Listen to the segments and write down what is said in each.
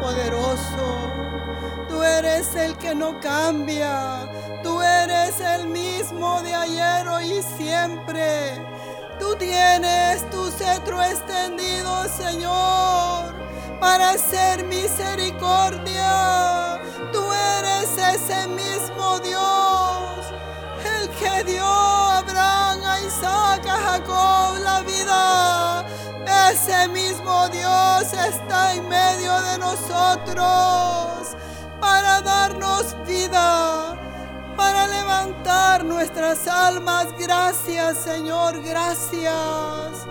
Todopoderoso. Tú eres el que no cambia. Tú eres el mismo de ayer, hoy y siempre. Tú tienes tu cetro extendido, Señor, para hacer misericordia. Tú eres ese mismo Dios, el que dio a Abraham, a Isaac, a Jacob la vida. Ese mismo Dios está en medio de nosotros para darnos vida para levantar nuestras almas. Gracias, Señor, gracias.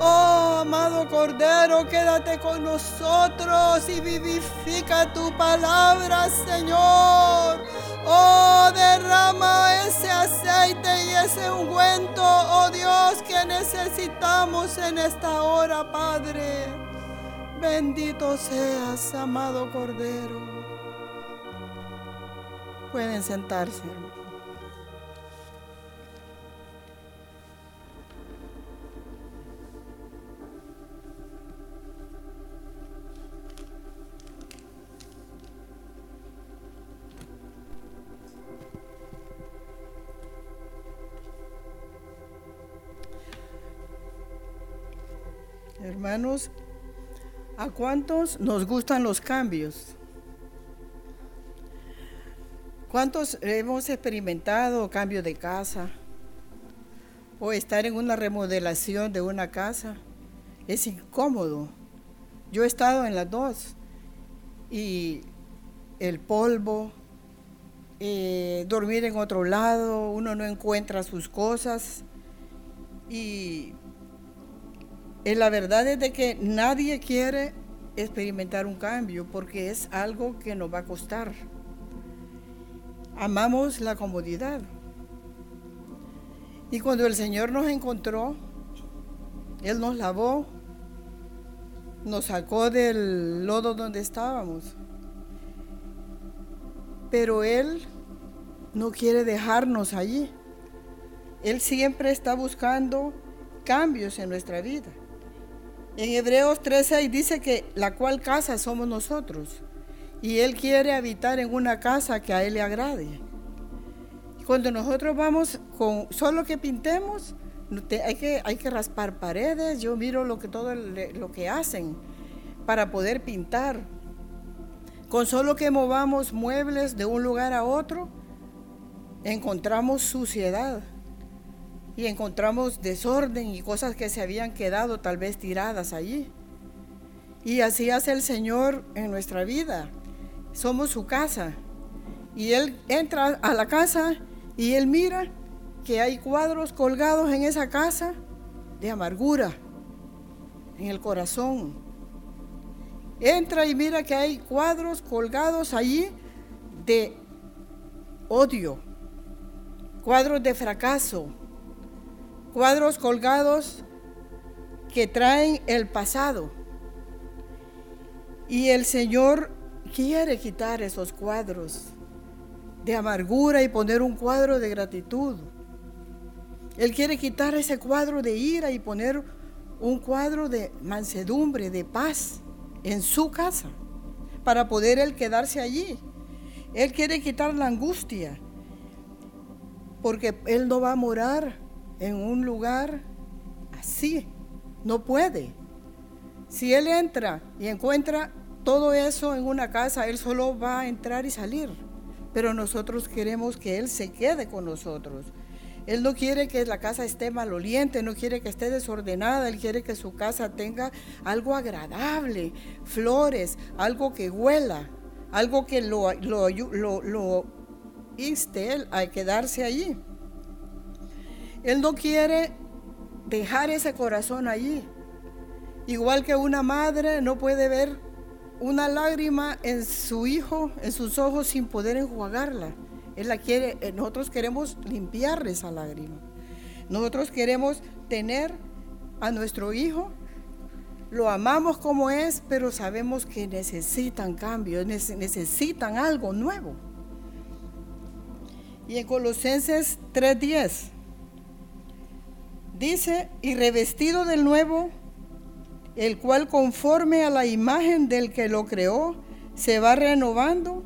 Oh, amado Cordero, quédate con nosotros y vivifica tu palabra, Señor. Oh, derrama ese aceite y ese ungüento, oh Dios, que necesitamos en esta hora, Padre. Bendito seas, amado Cordero. Pueden sentarse. Hermanos, ¿a cuántos nos gustan los cambios? ¿Cuántos hemos experimentado cambio de casa o estar en una remodelación de una casa? Es incómodo. Yo he estado en las dos y el polvo, eh, dormir en otro lado, uno no encuentra sus cosas y la verdad es de que nadie quiere experimentar un cambio porque es algo que nos va a costar. Amamos la comodidad. Y cuando el Señor nos encontró, Él nos lavó, nos sacó del lodo donde estábamos. Pero Él no quiere dejarnos allí. Él siempre está buscando cambios en nuestra vida. En Hebreos 13 dice que la cual casa somos nosotros. Y Él quiere habitar en una casa que a Él le agrade. Cuando nosotros vamos con solo que pintemos, hay que, hay que raspar paredes. Yo miro lo que todo lo que hacen para poder pintar. Con solo que movamos muebles de un lugar a otro, encontramos suciedad y encontramos desorden y cosas que se habían quedado tal vez tiradas allí. Y así hace el Señor en nuestra vida somos su casa. Y él entra a la casa y él mira que hay cuadros colgados en esa casa de amargura, en el corazón. Entra y mira que hay cuadros colgados allí de odio, cuadros de fracaso, cuadros colgados que traen el pasado. Y el Señor quiere quitar esos cuadros de amargura y poner un cuadro de gratitud. Él quiere quitar ese cuadro de ira y poner un cuadro de mansedumbre, de paz en su casa, para poder él quedarse allí. Él quiere quitar la angustia, porque él no va a morar en un lugar así, no puede. Si él entra y encuentra todo eso en una casa, Él solo va a entrar y salir. Pero nosotros queremos que Él se quede con nosotros. Él no quiere que la casa esté maloliente, no quiere que esté desordenada, Él quiere que su casa tenga algo agradable, flores, algo que huela, algo que lo, lo, inste Él a quedarse allí. Él no quiere dejar ese corazón allí. Igual que una madre no puede ver una lágrima en su hijo, en sus ojos, sin poder enjuagarla. Él la quiere, eh, nosotros queremos limpiar esa lágrima. Nosotros queremos tener a nuestro hijo, lo amamos como es, pero sabemos que necesitan cambio, necesitan algo nuevo. Y en Colosenses 3:10 dice, y revestido del nuevo el cual conforme a la imagen del que lo creó, se va renovando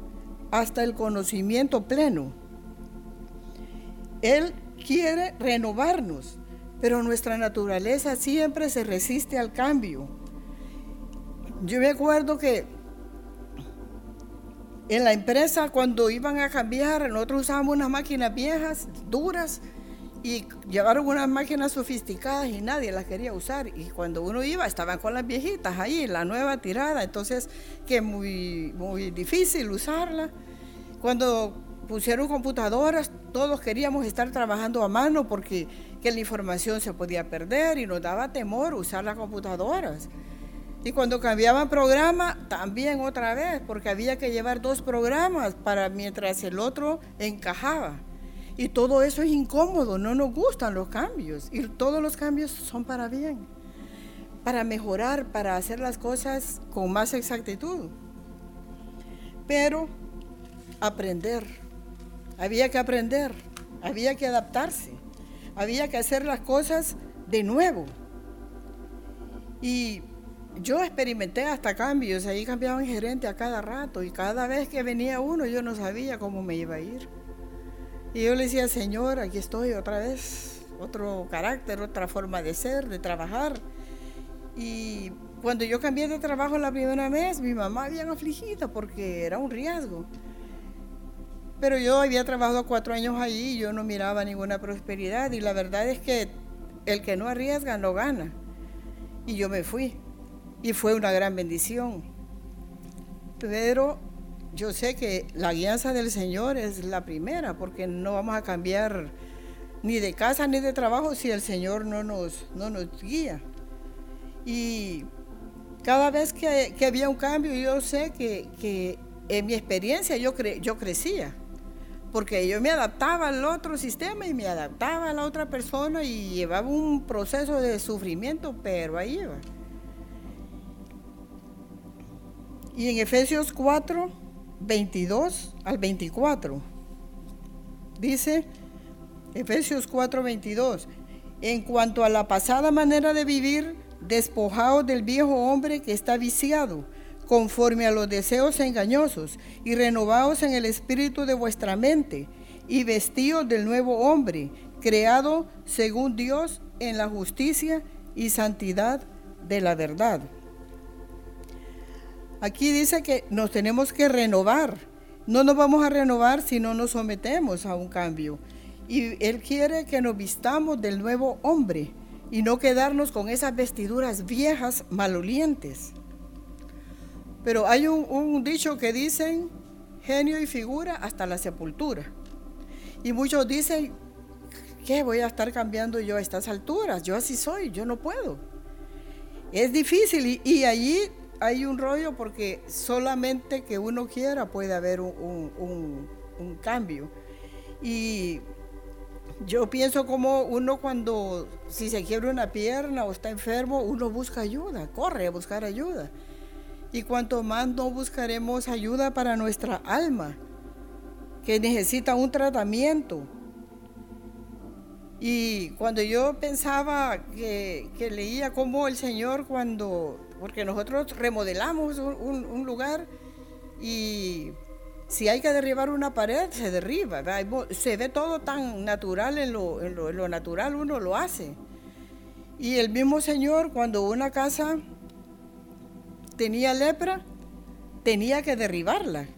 hasta el conocimiento pleno. Él quiere renovarnos, pero nuestra naturaleza siempre se resiste al cambio. Yo me acuerdo que en la empresa cuando iban a cambiar, nosotros usábamos unas máquinas viejas, duras, y llevaron unas máquinas sofisticadas y nadie las quería usar. Y cuando uno iba, estaban con las viejitas ahí, la nueva tirada, entonces que muy, muy difícil usarla. Cuando pusieron computadoras, todos queríamos estar trabajando a mano porque que la información se podía perder y nos daba temor usar las computadoras. Y cuando cambiaban programa, también otra vez, porque había que llevar dos programas para mientras el otro encajaba. Y todo eso es incómodo, no nos gustan los cambios. Y todos los cambios son para bien, para mejorar, para hacer las cosas con más exactitud. Pero aprender, había que aprender, había que adaptarse, había que hacer las cosas de nuevo. Y yo experimenté hasta cambios, ahí cambiaban gerente a cada rato y cada vez que venía uno yo no sabía cómo me iba a ir. Y yo le decía, Señor, aquí estoy otra vez, otro carácter, otra forma de ser, de trabajar. Y cuando yo cambié de trabajo la primera vez, mi mamá bien afligida porque era un riesgo. Pero yo había trabajado cuatro años allí y yo no miraba ninguna prosperidad y la verdad es que el que no arriesga no gana. Y yo me fui y fue una gran bendición. Pero yo sé que la guianza del Señor es la primera, porque no vamos a cambiar ni de casa ni de trabajo si el Señor no nos, no nos guía. Y cada vez que, había un cambio, yo sé que, en mi experiencia yo, yo crecía, porque yo me adaptaba al otro sistema y me adaptaba a la otra persona y llevaba un proceso de sufrimiento, pero ahí iba. Y en Efesios 4, 22 al 24. Dice Efesios 4, 22. En cuanto a la pasada manera de vivir, despojaos del viejo hombre que está viciado, conforme a los deseos engañosos, y renovaos en el espíritu de vuestra mente, y vestíos del nuevo hombre, creado según Dios en la justicia y santidad de la verdad. Aquí dice que nos tenemos que renovar. No nos vamos a renovar si no nos sometemos a un cambio. Y Él quiere que nos vistamos del nuevo hombre y no quedarnos con esas vestiduras viejas malolientes. Pero hay un, dicho que dicen genio y figura hasta la sepultura. Y muchos dicen, ¿qué voy a estar cambiando yo a estas alturas? Yo así soy, yo no puedo. Es difícil y, y allí hay un rollo porque solamente que uno quiera puede haber un, cambio. Y yo pienso como uno cuando, si se quiebra una pierna o está enfermo, uno busca ayuda, corre a buscar ayuda. Y cuanto más no buscaremos ayuda para nuestra alma, que necesita un tratamiento. Y cuando yo pensaba que, que leía cómo el Señor cuando porque nosotros remodelamos un, lugar y si hay que derribar una pared, se derriba. Se ve todo tan natural en lo, en lo, natural, uno lo hace. Y el mismo Señor, cuando una casa tenía lepra, tenía que derribarla.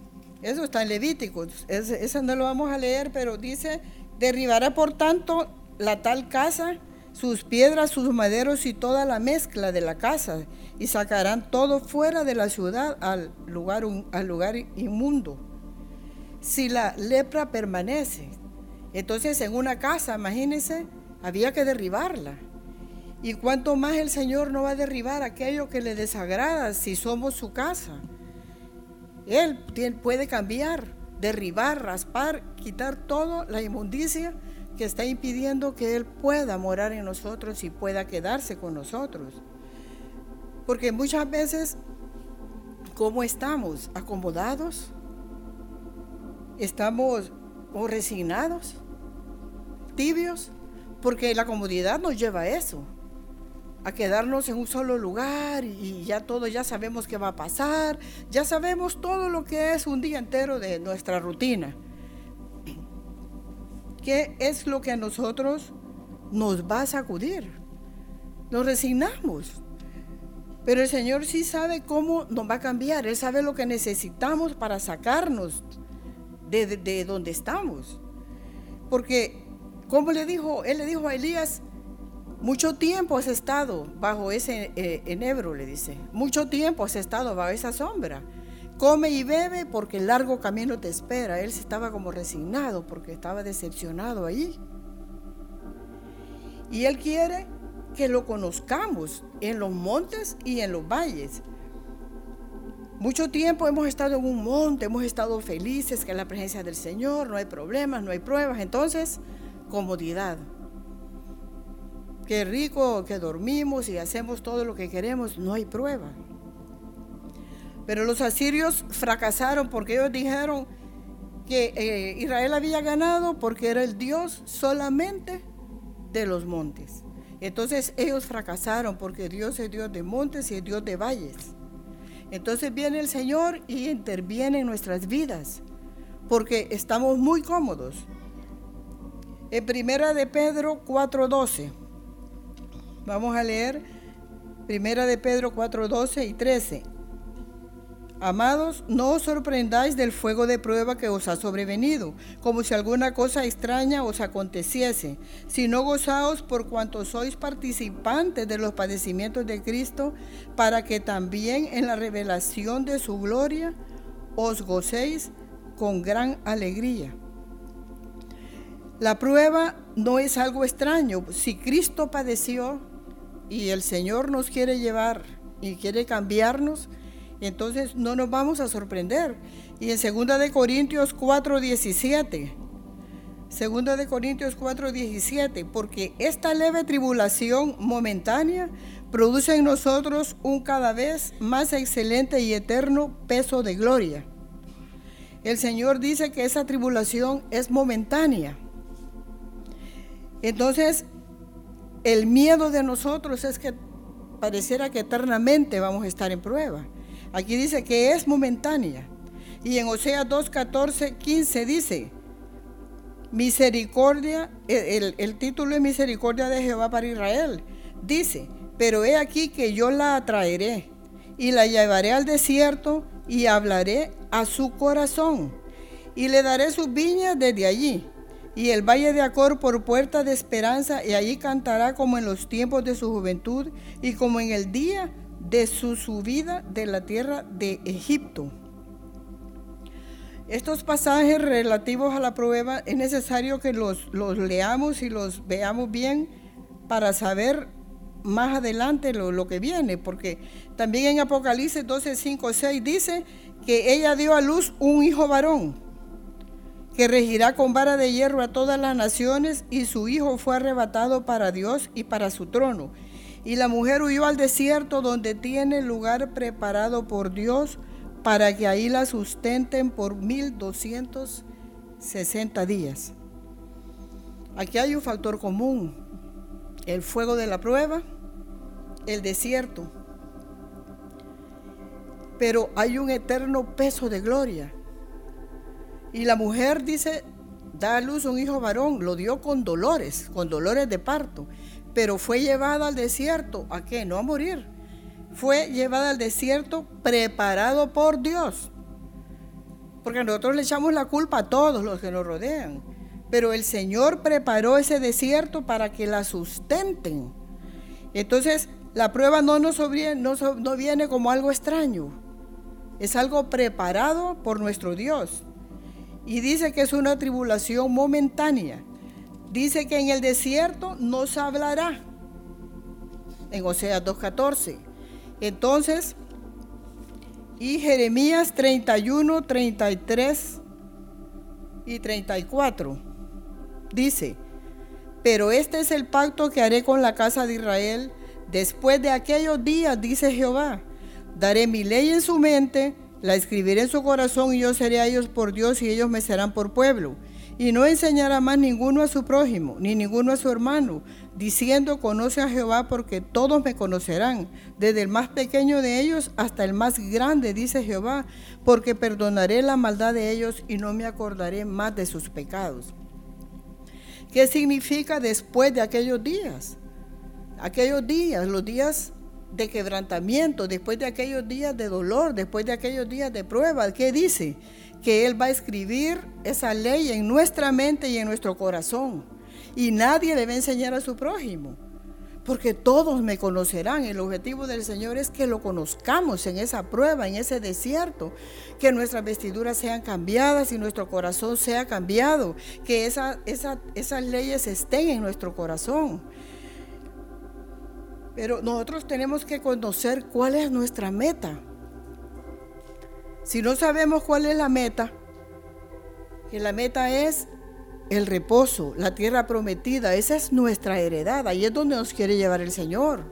Eso está en Levítico. eso no lo vamos a leer, pero dice, derribará por tanto la tal casa sus piedras, sus maderos y toda la mezcla de la casa, y sacarán todo fuera de la ciudad al lugar, al lugar inmundo. Si la lepra permanece, entonces en una casa, imagínense, había que derribarla. Y cuánto más el Señor no va a derribar aquello que le desagrada si somos su casa. Él puede cambiar, derribar, raspar, quitar toda la inmundicia que está impidiendo que Él pueda morar en nosotros y pueda quedarse con nosotros. Porque muchas veces, ¿cómo estamos? ¿Acomodados? ¿Estamos o resignados? ¿Tibios? Porque la comodidad nos lleva a eso. a quedarnos en un solo lugar y ya todo, ya sabemos qué va a pasar, ya sabemos todo lo que es un día entero de nuestra rutina. ¿Qué es lo que a nosotros nos va a sacudir? Nos resignamos. Pero el Señor sí sabe cómo nos va a cambiar. Él sabe lo que necesitamos para sacarnos de, de, donde estamos. Porque, como le dijo, Él le dijo a Elías, mucho tiempo has estado bajo ese eh, enebro, le dice. Mucho tiempo has estado bajo esa sombra. Come y bebe porque el largo camino te espera. Él estaba como resignado porque estaba decepcionado allí. Y Él quiere que lo conozcamos en los montes y en los valles. Mucho tiempo hemos estado en un monte, hemos estado felices que en la presencia del Señor, no hay problemas, no hay pruebas. Entonces, comodidad. Qué rico que dormimos y hacemos todo lo que queremos, no hay prueba. Pero los asirios fracasaron porque ellos dijeron que eh, Israel había ganado porque era el Dios solamente de los montes. Entonces ellos fracasaron porque Dios es Dios de montes y es Dios de valles. Entonces viene el Señor y interviene en nuestras vidas porque estamos muy cómodos. En primera de Pedro 4:12. Vamos a leer primera de Pedro 4:12 y 13. Amados, no os sorprendáis del fuego de prueba que os ha sobrevenido, como si alguna cosa extraña os aconteciese, sino gozaos por cuanto sois participantes de los padecimientos de Cristo, para que también en la revelación de su gloria os gocéis con gran alegría. La prueba no es algo extraño. Si Cristo padeció y el Señor nos quiere llevar y quiere cambiarnos, entonces no nos vamos a sorprender. Y en 2 de Corintios 4:17. 2 de Corintios 4:17, porque esta leve tribulación momentánea produce en nosotros un cada vez más excelente y eterno peso de gloria. El Señor dice que esa tribulación es momentánea. Entonces, el miedo de nosotros es que pareciera que eternamente vamos a estar en prueba. Aquí dice que es momentánea. Y en Osea 2, 14, 15 dice, misericordia, el, el título es misericordia de Jehová para Israel. Dice, pero he aquí que yo la atraeré y la llevaré al desierto y hablaré a su corazón y le daré sus viñas desde allí y el valle de Acor por puerta de esperanza y allí cantará como en los tiempos de su juventud y como en el día de su subida de la tierra de Egipto. Estos pasajes relativos a la prueba es necesario que los, leamos y los veamos bien para saber más adelante lo, lo, que viene, porque también en Apocalipsis 12, 5, 6 dice que ella dio a luz un hijo varón, que regirá con vara de hierro a todas las naciones, y su hijo fue arrebatado para Dios y para su trono. Y la mujer huyó al desierto donde tiene lugar preparado por Dios para que ahí la sustenten por 1260 días. Aquí hay un factor común, el fuego de la prueba, el desierto. Pero hay un eterno peso de gloria. Y la mujer dice, da a luz un hijo varón, lo dio con dolores, con dolores de parto pero fue llevada al desierto. ¿A qué? No a morir. Fue llevada al desierto preparado por Dios. Porque nosotros le echamos la culpa a todos los que nos rodean. Pero el Señor preparó ese desierto para que la sustenten. Entonces, la prueba no, nos no, viene como algo extraño. Es algo preparado por nuestro Dios. Y dice que es una tribulación momentánea dice que en el desierto no se hablará. En Oseas 2.14. Entonces, y Jeremías 31, 33 y 34. Dice, pero este es el pacto que haré con la casa de Israel después de aquellos días, dice Jehová. Daré mi ley en su mente, la escribiré en su corazón y yo seré a ellos por Dios y ellos me serán por pueblo Y no enseñará más ninguno a su prójimo, ni ninguno a su hermano, diciendo, conoce a Jehová porque todos me conocerán, desde el más pequeño de ellos hasta el más grande, dice Jehová, porque perdonaré la maldad de ellos y no me acordaré más de sus pecados. ¿Qué significa después de aquellos días? Aquellos días, los días de quebrantamiento, después de aquellos días de dolor, después de aquellos días de prueba, ¿qué dice? Que Él va a escribir esa ley en nuestra mente y en nuestro corazón. Y nadie debe enseñar a su prójimo, porque todos me conocerán. El objetivo del Señor es que lo conozcamos en esa prueba, en ese desierto, que nuestras vestiduras sean cambiadas y nuestro corazón sea cambiado, que esa, esas leyes estén en nuestro corazón. Pero nosotros tenemos que conocer cuál es nuestra meta. Si no sabemos cuál es la meta, que la meta es el reposo, la tierra prometida, esa es nuestra heredad, ahí es donde nos quiere llevar el Señor.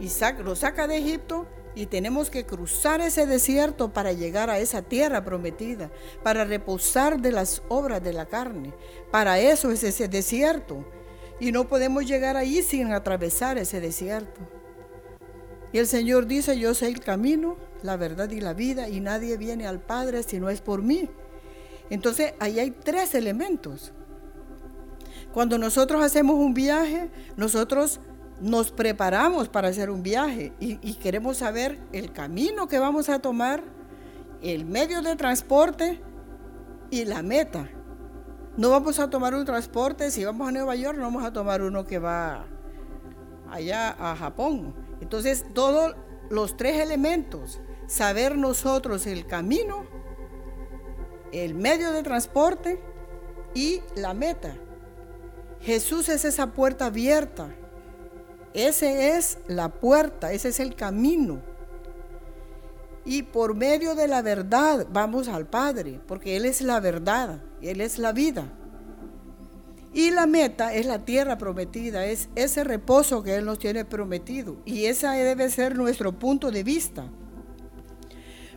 Isaac lo saca de Egipto y tenemos que cruzar ese desierto para llegar a esa tierra prometida, para reposar de las obras de la carne. Para eso es ese desierto. Y no podemos llegar ahí sin atravesar ese desierto. Y el Señor dice, yo soy el camino, la verdad y la vida, y nadie viene al Padre si no es por mí. Entonces, ahí hay tres elementos. Cuando nosotros hacemos un viaje, nosotros nos preparamos para hacer un viaje y, y, queremos saber el camino que vamos a tomar, el medio de transporte y la meta. No vamos a tomar un transporte, si vamos a Nueva York, no vamos a tomar uno que va allá a Japón. Entonces, todos los tres elementos, saber nosotros el camino, el medio de transporte y la meta. Jesús es esa puerta abierta. Ese es la puerta, ese es el camino. Y por medio de la verdad vamos al Padre, porque Él es la verdad, Él es la vida. Y la meta es la tierra prometida, es ese reposo que Él nos tiene prometido. Y ese debe ser nuestro punto de vista.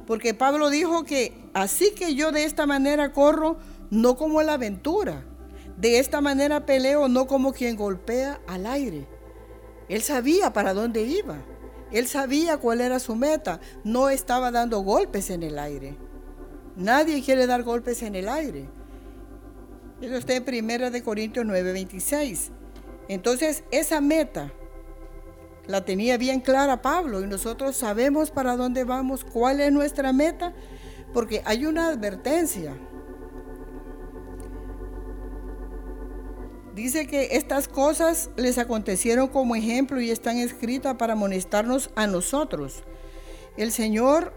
Porque Pablo dijo que así que yo de esta manera corro, no como la aventura. De esta manera peleo, no como quien golpea al aire. Él sabía para dónde iba. Él sabía cuál era su meta. No estaba dando golpes en el aire. Nadie quiere dar golpes en el aire. Eso está en 1 de Corintios 9, 26. Entonces, esa meta la tenía bien clara Pablo y nosotros sabemos para dónde vamos, cuál es nuestra meta, porque hay una advertencia. Dice que estas cosas les acontecieron como ejemplo y están escritas para amonestarnos a nosotros. El Señor,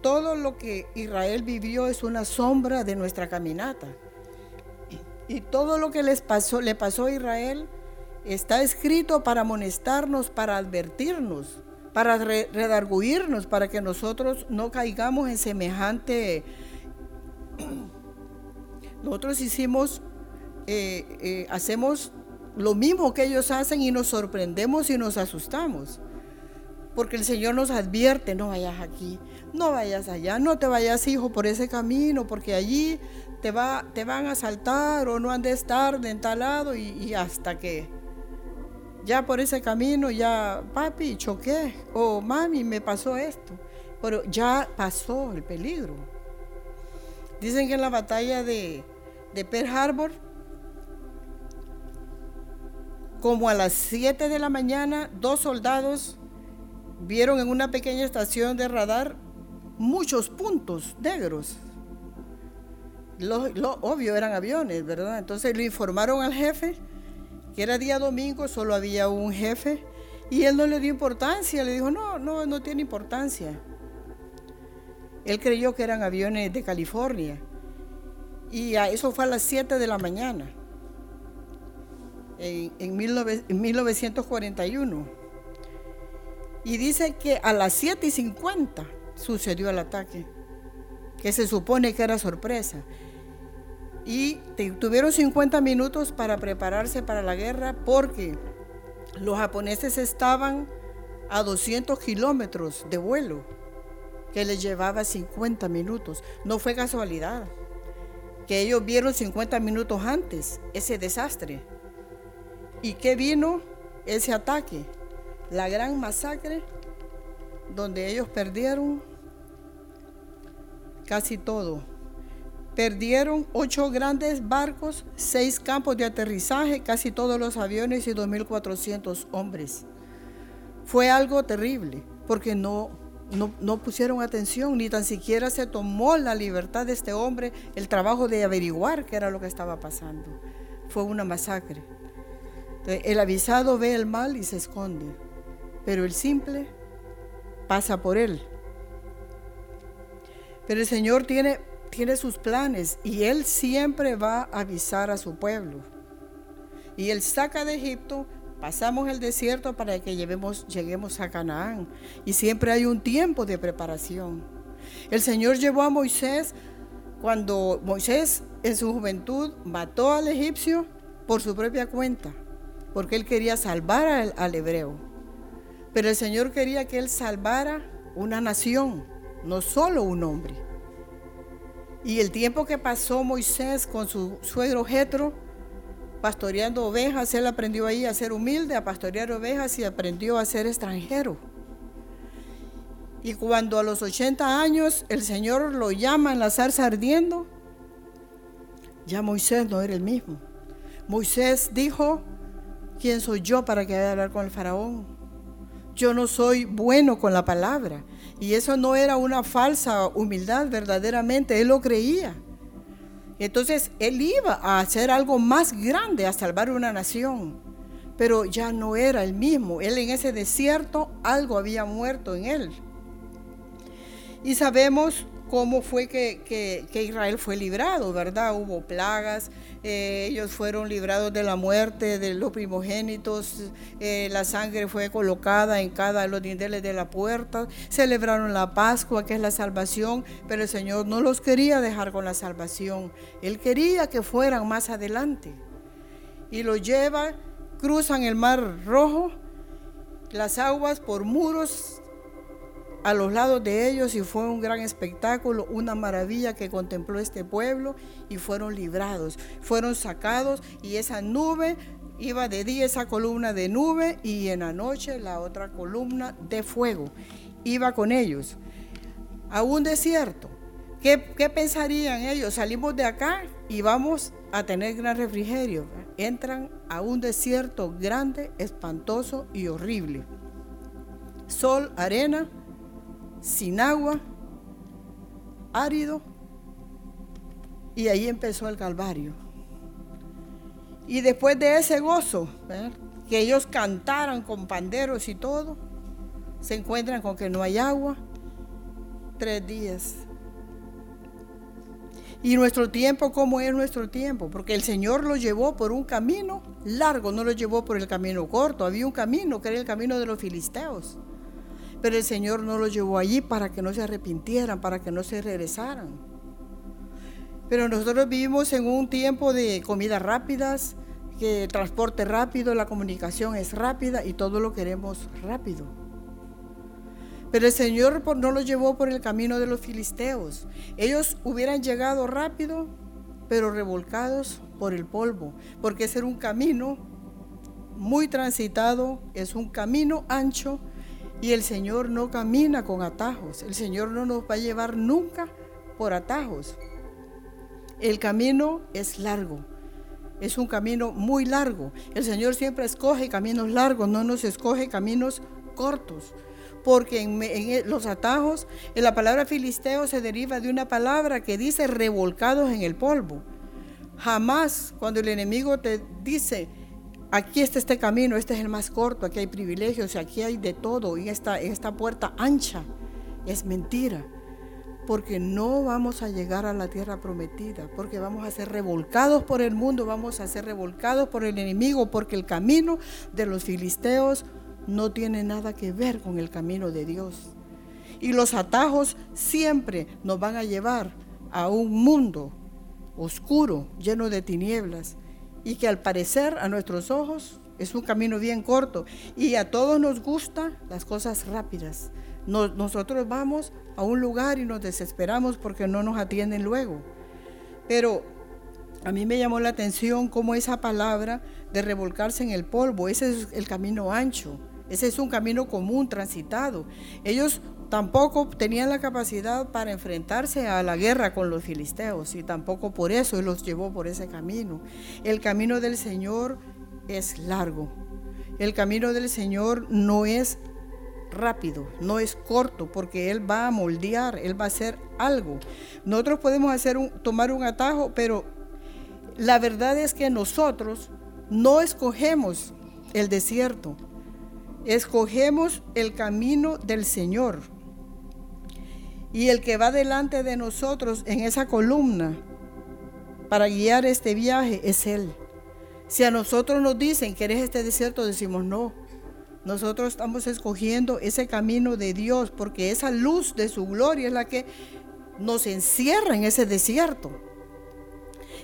todo lo que Israel vivió es una sombra de nuestra caminata. Y todo lo que les pasó, le pasó a Israel está escrito para amonestarnos, para advertirnos, para redarguirnos, para que nosotros no caigamos en semejante... Nosotros hicimos eh, eh, hacemos lo mismo que ellos hacen y nos sorprendemos y nos asustamos. Porque el Señor nos advierte, no vayas aquí, no vayas allá, no te vayas hijo por ese camino, porque allí te, va, te van a asaltar o no han de estar de tal lado y, hasta que ya por ese camino ya, papi, choqué, o mami, me pasó esto. Pero ya pasó el peligro. Dicen que en la batalla de, de Pearl Harbor, como a las 7 de la mañana, dos soldados vieron en una pequeña estación de radar muchos puntos negros. Lo, obvio eran aviones, ¿verdad? Entonces le informaron al jefe que era día domingo, solo había un jefe y él no le dio importancia, le dijo, no, no, no tiene importancia. Él creyó que eran aviones de California y eso fue a las 7 de la mañana en, 1941. Y dice que a las 7 y 50 sucedió el ataque, que se supone que era sorpresa. Y tuvieron 50 minutos para prepararse para la guerra porque los japoneses estaban a 200 kilómetros de vuelo, que les llevaba 50 minutos. No fue casualidad. que ellos vieron 50 minutos antes, ese desastre. ¿Y qué vino? Ese ataque, la gran masacre, donde ellos perdieron casi todo. Perdieron ocho grandes barcos, seis campos de aterrizaje, casi todos los aviones y 2.400 hombres. Fue algo terrible, porque no no, pusieron atención, ni tan siquiera se tomó la libertad de este hombre, el trabajo de averiguar qué era lo que estaba pasando. Fue una masacre. el avisado ve el mal y se esconde, pero el simple pasa por él. Pero el Señor tiene, tiene sus planes y Él siempre va a avisar a su pueblo. Y Él saca de Egipto Pasamos el desierto para que lleguemos a Canaán. Y siempre hay un tiempo de preparación. El Señor llevó a Moisés cuando Moisés en su juventud mató al egipcio por su propia cuenta, porque él quería salvar al, al hebreo. Pero el Señor quería que él salvara una nación, no solo un hombre. Y el tiempo que pasó Moisés con su suegro Jetro, pastoreando ovejas, él aprendió ahí a ser humilde, a pastorear ovejas y aprendió a ser extranjero. Y cuando a los 80 años el Señor lo llama en la zarza ardiendo, ya Moisés no era el mismo. Moisés dijo, ¿quién soy yo para que vaya a hablar con el faraón? Yo no soy bueno con la palabra. Y eso no era una falsa humildad, verdaderamente, él lo creía. Entonces él iba a hacer algo más grande, a salvar una nación, pero ya no era el mismo. Él en ese desierto algo había muerto en él. Y sabemos cómo fue que, Israel fue librado, ¿verdad? Hubo plagas, eh, ellos fueron librados de la muerte de los primogénitos, eh, la sangre fue colocada en cada de los dinteles de la puerta, celebraron la Pascua, que es la salvación, pero el Señor no los quería dejar con la salvación, Él quería que fueran más adelante. Y los lleva, cruzan el mar rojo, las aguas por muros a los lados de ellos y fue un gran espectáculo, una maravilla que contempló este pueblo y fueron librados, fueron sacados y esa nube iba de día esa columna de nube y en la noche la otra columna de fuego. Iba con ellos a un desierto. ¿Qué, qué pensarían ellos? Salimos de acá y vamos a tener gran refrigerio. Entran a un desierto grande, espantoso y horrible. Sol, arena, sin agua, árido, y ahí empezó el Calvario. Y después de ese gozo, que ellos cantaran con panderos y todo, se encuentran con que no hay agua, tres días. Y nuestro tiempo, ¿cómo es nuestro tiempo? Porque el Señor lo llevó por un camino largo, no lo llevó por el camino corto. Había un camino que era el camino de los filisteos. Pero el Señor no los llevó allí para que no se arrepintieran, para que no se regresaran. Pero nosotros vivimos en un tiempo de comidas rápidas, que transporte rápido, la comunicación es rápida y todo lo queremos rápido. Pero el Señor no los llevó por el camino de los filisteos. Ellos hubieran llegado rápido, pero revolcados por el polvo, porque ese era un camino muy transitado, es un camino ancho, y el Señor no camina con atajos. El Señor no nos va a llevar nunca por atajos. El camino es largo. Es un camino muy largo. El Señor siempre escoge caminos largos, no nos escoge caminos cortos. Porque en, los atajos, en la palabra filisteo se deriva de una palabra que dice revolcados en el polvo. Jamás cuando el enemigo te dice, aquí está este camino, este es el más corto, aquí hay privilegios, aquí hay de todo, y esta, esta puerta ancha es mentira, porque no vamos a llegar a la tierra prometida, porque vamos a ser revolcados por el mundo, vamos a ser revolcados por el enemigo, porque el camino de los filisteos no tiene nada que ver con el camino de Dios. Y los atajos siempre nos van a llevar a un mundo oscuro, lleno de tinieblas y que al parecer a nuestros ojos es un camino bien corto y a todos nos gustan las cosas rápidas. nosotros vamos a un lugar y nos desesperamos porque no nos atienden luego. Pero a mí me llamó la atención cómo esa palabra de revolcarse en el polvo, ese es el camino ancho, ese es un camino común, transitado. Ellos tampoco tenían la capacidad para enfrentarse a la guerra con los filisteos y tampoco por eso los llevó por ese camino. El camino del Señor es largo. El camino del Señor no es rápido, no es corto, porque Él va a moldear, Él va a hacer algo. Nosotros podemos hacer tomar un atajo, pero la verdad es que nosotros no escogemos el desierto, escogemos el camino del Señor. Y el que va delante de nosotros en esa columna para guiar este viaje es Él. Si a nosotros nos dicen, que eres este desierto? Decimos no. Nosotros estamos escogiendo ese camino de Dios porque esa luz de su gloria es la que nos encierra en ese desierto.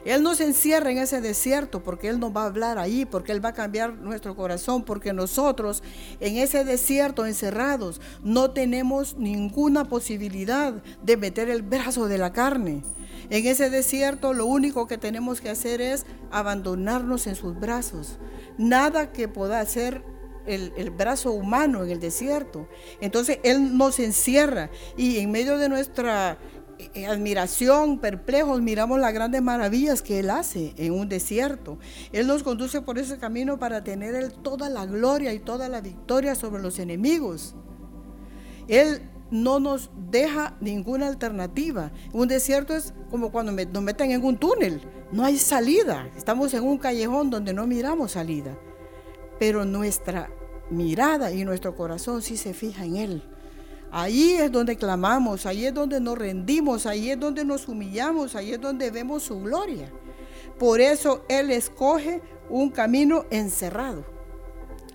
Él nos encierra en ese desierto porque Él nos va a hablar ahí, porque Él va a cambiar nuestro corazón, porque nosotros en ese desierto encerrados no tenemos ninguna posibilidad de meter el brazo de la carne. En ese desierto lo único que tenemos que hacer es abandonarnos en sus brazos. Nada que pueda hacer el, brazo humano en el desierto. Entonces Él nos encierra y en medio de nuestra admiración, perplejos, miramos las grandes maravillas que Él hace en un desierto. Él nos conduce por ese camino para tener Él toda la gloria y toda la victoria sobre los enemigos. Él no nos deja ninguna alternativa. Un desierto es como cuando nos meten en un túnel. No hay salida. Estamos en un callejón donde no miramos salida. Pero nuestra mirada y nuestro corazón sí se fija en Él. Ahí es donde clamamos, ahí es donde nos rendimos, ahí es donde nos humillamos, ahí es donde vemos su gloria. Por eso Él escoge un camino encerrado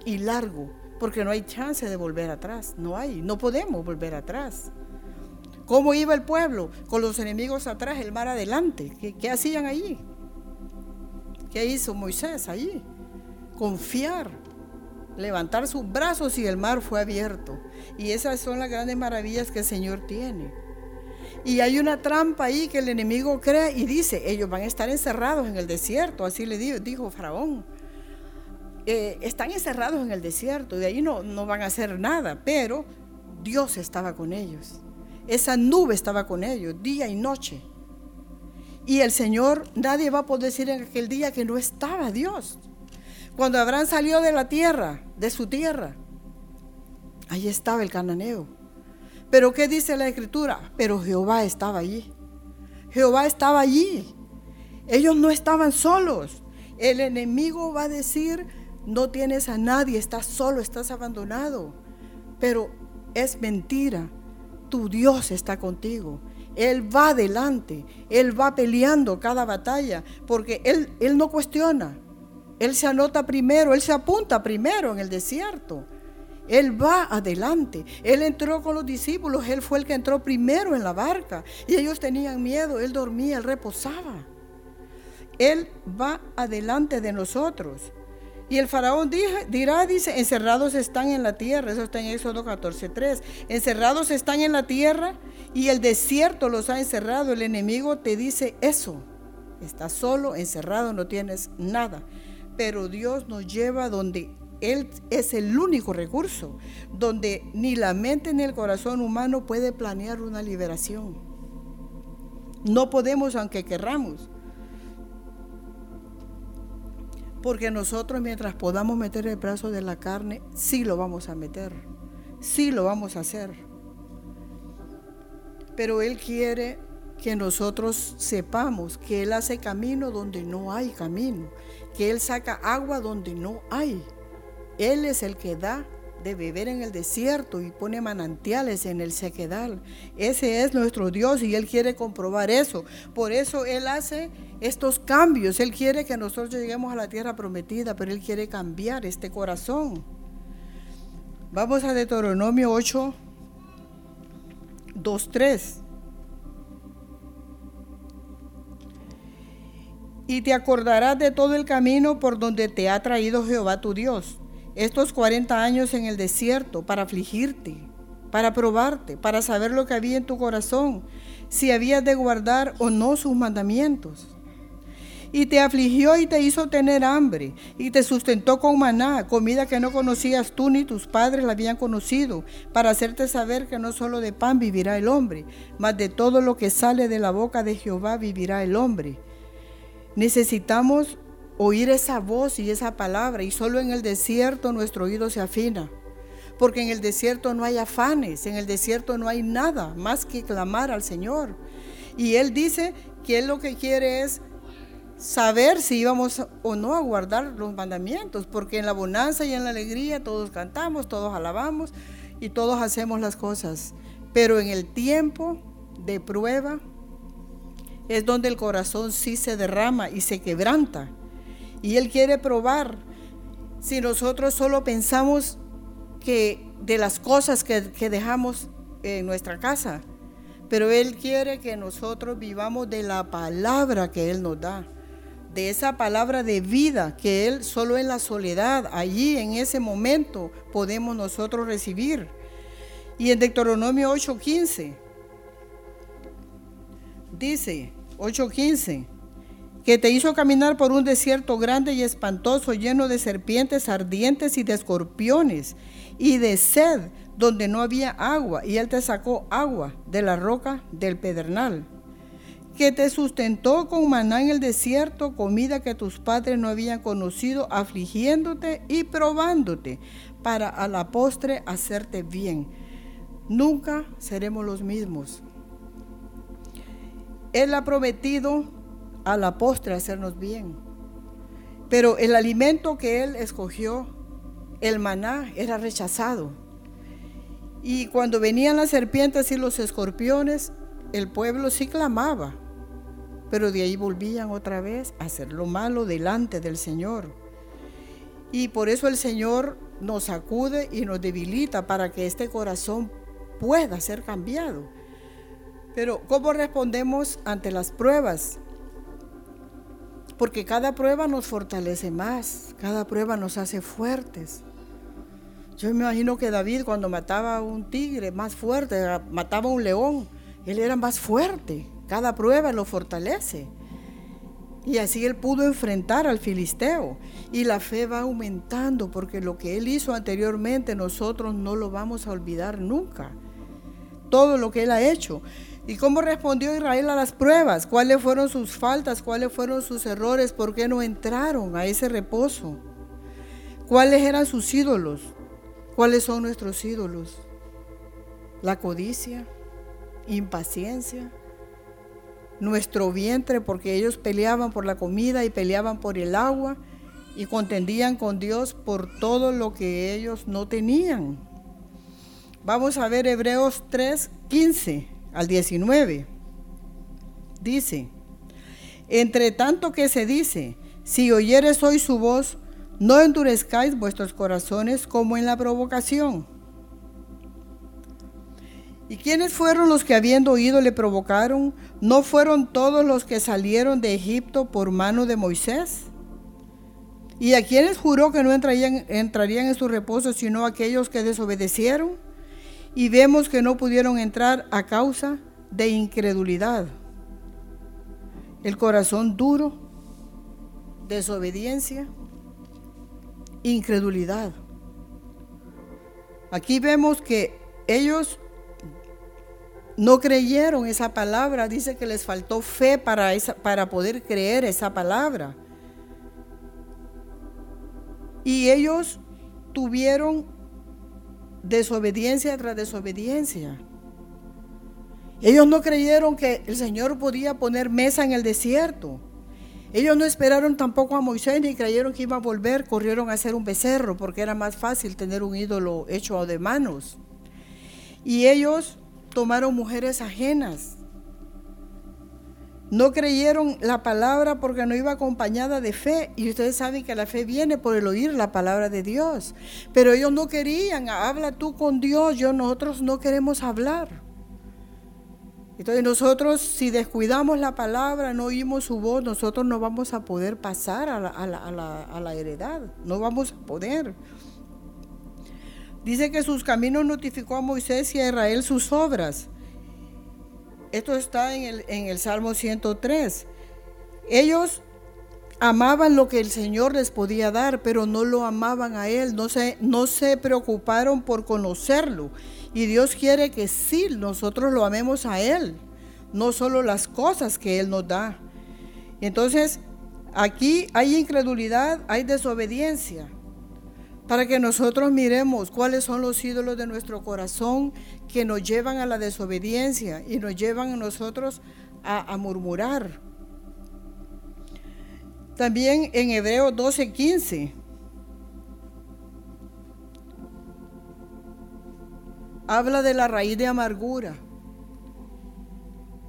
y largo, porque no hay chance de volver atrás, no hay, no podemos volver atrás. ¿Cómo iba el pueblo? Con los enemigos atrás, el mar adelante. ¿Qué, qué hacían allí? ¿Qué hizo Moisés allí? Confiar levantar sus brazos y el mar fue abierto. Y esas son las grandes maravillas que el Señor tiene. Y hay una trampa ahí que el enemigo cree y dice, ellos van a estar encerrados en el desierto, así le dijo, dijo Faraón. Eh, están encerrados en el desierto, de ahí no, no van a hacer nada, pero Dios estaba con ellos. Esa nube estaba con ellos, día y noche. Y el Señor, nadie va a poder decir en aquel día que no estaba Dios. Cuando Abraham salió de la tierra, de su tierra, ahí estaba el cananeo. Pero ¿qué dice la escritura? Pero Jehová estaba allí. Jehová estaba allí. Ellos no estaban solos. El enemigo va a decir, no tienes a nadie, estás solo, estás abandonado. Pero es mentira. Tu Dios está contigo. Él va adelante. Él va peleando cada batalla porque Él, él no cuestiona. Él se anota primero, Él se apunta primero en el desierto. Él va adelante. Él entró con los discípulos, Él fue el que entró primero en la barca. Y ellos tenían miedo, Él dormía, Él reposaba. Él va adelante de nosotros. Y el faraón dirá, dice, encerrados están en la tierra. Eso está en Éxodo 14:3. Encerrados están en la tierra y el desierto los ha encerrado. El enemigo te dice eso. Estás solo, encerrado, no tienes nada pero Dios nos lleva donde Él es el único recurso, donde ni la mente ni el corazón humano puede planear una liberación. No podemos aunque querramos. Porque nosotros mientras podamos meter el brazo de la carne, sí lo vamos a meter, sí lo vamos a hacer. Pero Él quiere que nosotros sepamos que Él hace camino donde no hay camino, que Él saca agua donde no hay. Él es el que da de beber en el desierto y pone manantiales en el sequedal. Ese es nuestro Dios y Él quiere comprobar eso. Por eso Él hace estos cambios. Él quiere que nosotros lleguemos a la tierra prometida, pero Él quiere cambiar este corazón. Vamos a Deuteronomio 8, 2, 3. Y te acordarás de todo el camino por donde te ha traído Jehová tu Dios, estos 40 años en el desierto, para afligirte, para probarte, para saber lo que había en tu corazón, si habías de guardar o no sus mandamientos. y te afligió y te hizo tener hambre, y te sustentó con maná, comida que no conocías tú ni tus padres la habían conocido, para hacerte saber que no solo de pan vivirá el hombre, mas de todo lo que sale de la boca de Jehová vivirá el hombre. Necesitamos oír esa voz y esa palabra, y solo en el desierto nuestro oído se afina. Porque en el desierto no hay afanes, en el desierto no hay nada más que clamar al Señor. Y Él dice que Él lo que quiere es saber si íbamos o no a guardar los mandamientos, porque en la bonanza y en la alegría todos cantamos, todos alabamos y todos hacemos las cosas. Pero en el tiempo de prueba es donde el corazón sí se derrama y se quebranta. Y Él quiere probar si nosotros solo pensamos que de las cosas que, que dejamos en nuestra casa, pero Él quiere que nosotros vivamos de la palabra que Él nos da de esa palabra de vida que Él solo en la soledad, allí en ese momento, podemos nosotros recibir. Y en Deuteronomio 8:15 dice, 8:15, que te hizo caminar por un desierto grande y espantoso, lleno de serpientes ardientes y de escorpiones, y de sed, donde no había agua, y Él te sacó agua de la roca del pedernal que te sustentó con maná en el desierto, comida que tus padres no habían conocido, afligiéndote y probándote, para a la postre hacerte bien. Nunca seremos los mismos. Él ha prometido a la postre hacernos bien. Pero el alimento que Él escogió, el maná, era rechazado. Y cuando venían las serpientes y los escorpiones, el pueblo sí clamaba, pero de ahí volvían otra vez a hacer lo malo delante del Señor. Y por eso el Señor nos sacude y nos debilita para que este corazón pueda ser cambiado. Pero ¿cómo respondemos ante las pruebas? Porque cada prueba nos fortalece más, cada prueba nos hace fuertes. Yo me imagino que David cuando mataba a un tigre más fuerte, mataba a un león, él era más fuerte, cada prueba lo fortalece. Y así él pudo enfrentar al filisteo. Y la fe va aumentando porque lo que él hizo anteriormente nosotros no lo vamos a olvidar nunca. Todo lo que él ha hecho. ¿Y cómo respondió Israel a las pruebas? ¿Cuáles fueron sus faltas? ¿Cuáles fueron sus errores? ¿Por qué no entraron a ese reposo? ¿Cuáles eran sus ídolos? ¿Cuáles son nuestros ídolos? La codicia, impaciencia, nuestro vientre, porque ellos peleaban por la comida y peleaban por el agua y contendían con Dios por todo lo que ellos no tenían. Vamos a ver Hebreos 3, 15 al 19. Dice, entre tanto que se dice, si oyeres hoy su voz, no endurezcáis vuestros corazones como en la provocación ¿Y quiénes fueron los que habiendo oído le provocaron? ¿No fueron todos los que salieron de Egipto por mano de Moisés? ¿Y a quiénes juró que no entrarían, entrarían en su reposo sino aquellos que desobedecieron? Y vemos que no pudieron entrar a causa de incredulidad. El corazón duro, desobediencia, incredulidad. Aquí vemos que ellos no creyeron esa palabra, dice que les faltó fe para, para poder creer esa palabra. Y ellos tuvieron desobediencia tras desobediencia. Ellos no creyeron que el Señor podía poner mesa en el desierto. Ellos no esperaron tampoco a Moisés ni creyeron que iba a volver, corrieron a hacer un becerro porque era más fácil tener un ídolo hecho de manos. Y ellos tomaron mujeres ajenas. No creyeron la palabra porque no iba acompañada de fe. Y ustedes saben que la fe viene por el oír la palabra de Dios. Pero ellos no querían. Habla tú con Dios. Yo, nosotros no queremos hablar. Entonces nosotros si descuidamos la palabra, no oímos su voz, nosotros no vamos a poder pasar a la, a la heredad. No vamos a poder. Dice que sus caminos notificó a Moisés y a Israel sus obras. Esto está en el, en el Salmo 103. Ellos amaban lo que el Señor les podía dar, pero no lo amaban a Él, no se, no se preocuparon por conocerlo. Y Dios quiere que sí, nosotros lo amemos a Él, no solo las cosas que Él nos da. Entonces, aquí hay incredulidad, hay desobediencia, para que nosotros miremos cuáles son los ídolos de nuestro corazón que nos llevan a la desobediencia y nos llevan a nosotros a, murmurar. También en Hebreos 12:15 habla de la raíz de amargura.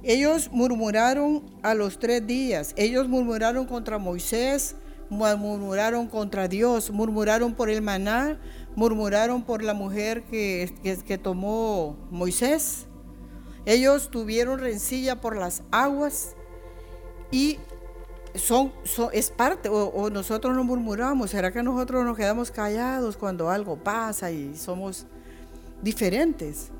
Ellos murmuraron a los tres días, ellos murmuraron contra Moisés, murmuraron contra Dios, murmuraron por el maná, murmuraron por la mujer que, que, tomó Moisés. Ellos tuvieron rencilla por las aguas y son, es parte, o, nosotros no murmuramos, ¿será que nosotros nos quedamos callados cuando algo pasa y somos diferentes?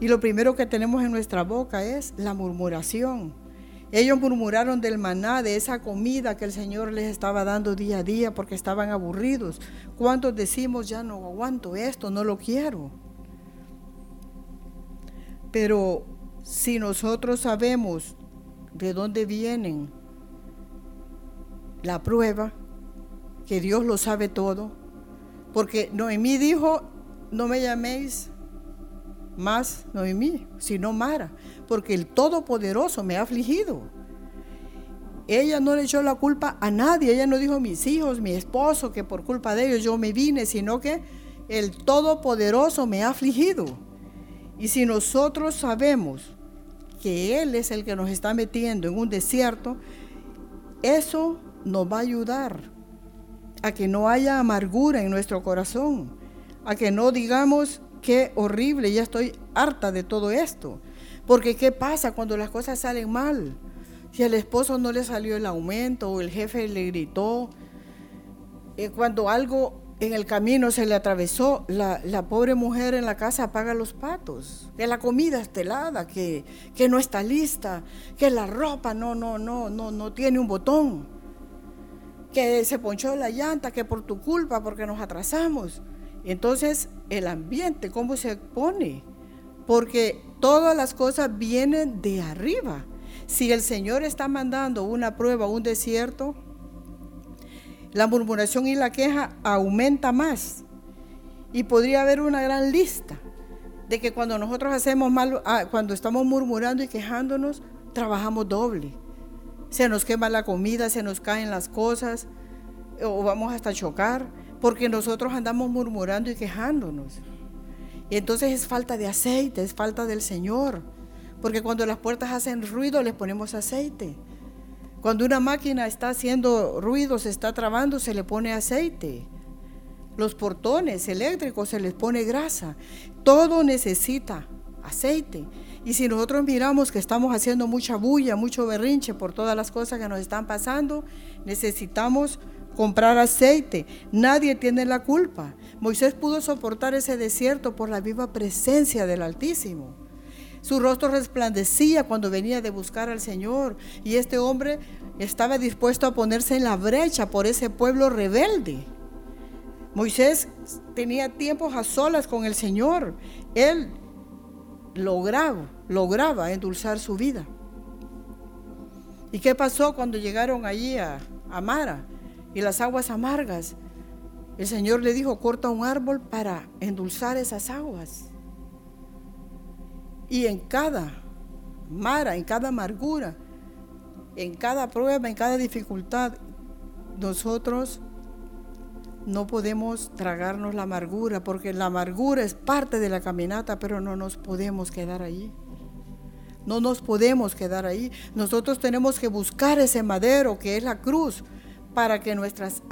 Y lo primero que tenemos en nuestra boca es la murmuración. Ellos murmuraron del maná, de esa comida que el Señor les estaba dando día a día porque estaban aburridos. ¿Cuántos decimos, ya no aguanto esto, no lo quiero? Pero si nosotros sabemos de dónde vienen la prueba, que Dios lo sabe todo, porque Noemí dijo, no me llaméis más Noemí, sino Mara, porque el Todopoderoso me ha afligido. Ella no le echó la culpa a nadie, ella no dijo mis hijos, mi esposo, que por culpa de ellos yo me vine, sino que el Todopoderoso me ha afligido. Y si nosotros sabemos que Él es el que nos está metiendo en un desierto, eso nos va a ayudar a que no haya amargura en nuestro corazón, a que no digamos qué horrible, ya estoy harta de todo esto. Porque ¿qué pasa cuando las cosas salen mal? Si al esposo no le salió el aumento o el jefe le gritó, eh, cuando algo en el camino se le atravesó, la, pobre mujer en la casa apaga los patos, que la comida está helada, que, que no está lista, que la ropa no, no, no, no, no tiene un botón que se ponchó la llanta, que por tu culpa, porque nos atrasamos. Entonces, el ambiente, ¿cómo se pone? Porque todas las cosas vienen de arriba. Si el Señor está mandando una prueba, un desierto, la murmuración y la queja aumenta más. Y podría haber una gran lista de que cuando nosotros hacemos mal, ah, cuando estamos murmurando y quejándonos, trabajamos doble se nos quema la comida, se nos caen las cosas o vamos hasta chocar porque nosotros andamos murmurando y quejándonos. Y entonces es falta de aceite, es falta del Señor. Porque cuando las puertas hacen ruido les ponemos aceite. Cuando una máquina está haciendo ruido, se está trabando, se le pone aceite. Los portones eléctricos se les pone grasa. Todo necesita aceite. Y si nosotros miramos que estamos haciendo mucha bulla, mucho berrinche por todas las cosas que nos están pasando, necesitamos comprar aceite. Nadie tiene la culpa. Moisés pudo soportar ese desierto por la viva presencia del Altísimo. Su rostro resplandecía cuando venía de buscar al Señor y este hombre estaba dispuesto a ponerse en la brecha por ese pueblo rebelde. Moisés tenía tiempos a solas con el Señor. Él lograba, lograba endulzar su vida. ¿Y qué pasó cuando llegaron allí a, a Mara y las aguas amargas? El Señor le dijo, corta un árbol para endulzar esas aguas. Y en cada Mara, en cada amargura, en cada prueba, en cada dificultad, nosotros no podemos tragarnos la amargura, porque la amargura es parte de la caminata, pero no nos podemos quedar allí. No nos podemos quedar ahí. Nosotros tenemos que buscar ese madero que es la cruz para que nuestras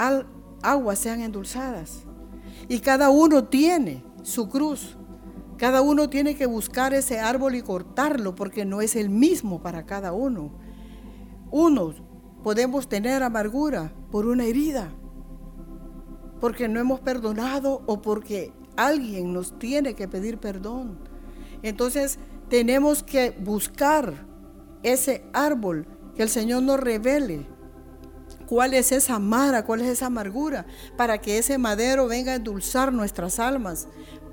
aguas sean endulzadas. Y cada uno tiene su cruz. Cada uno tiene que buscar ese árbol y cortarlo porque no es el mismo para cada uno. Unos podemos tener amargura por una herida, porque no hemos perdonado o porque alguien nos tiene que pedir perdón. Entonces tenemos que buscar ese árbol que el Señor nos revele ¿Cuál es esa mara? ¿Cuál es esa amargura? Para que ese madero venga a endulzar nuestras almas.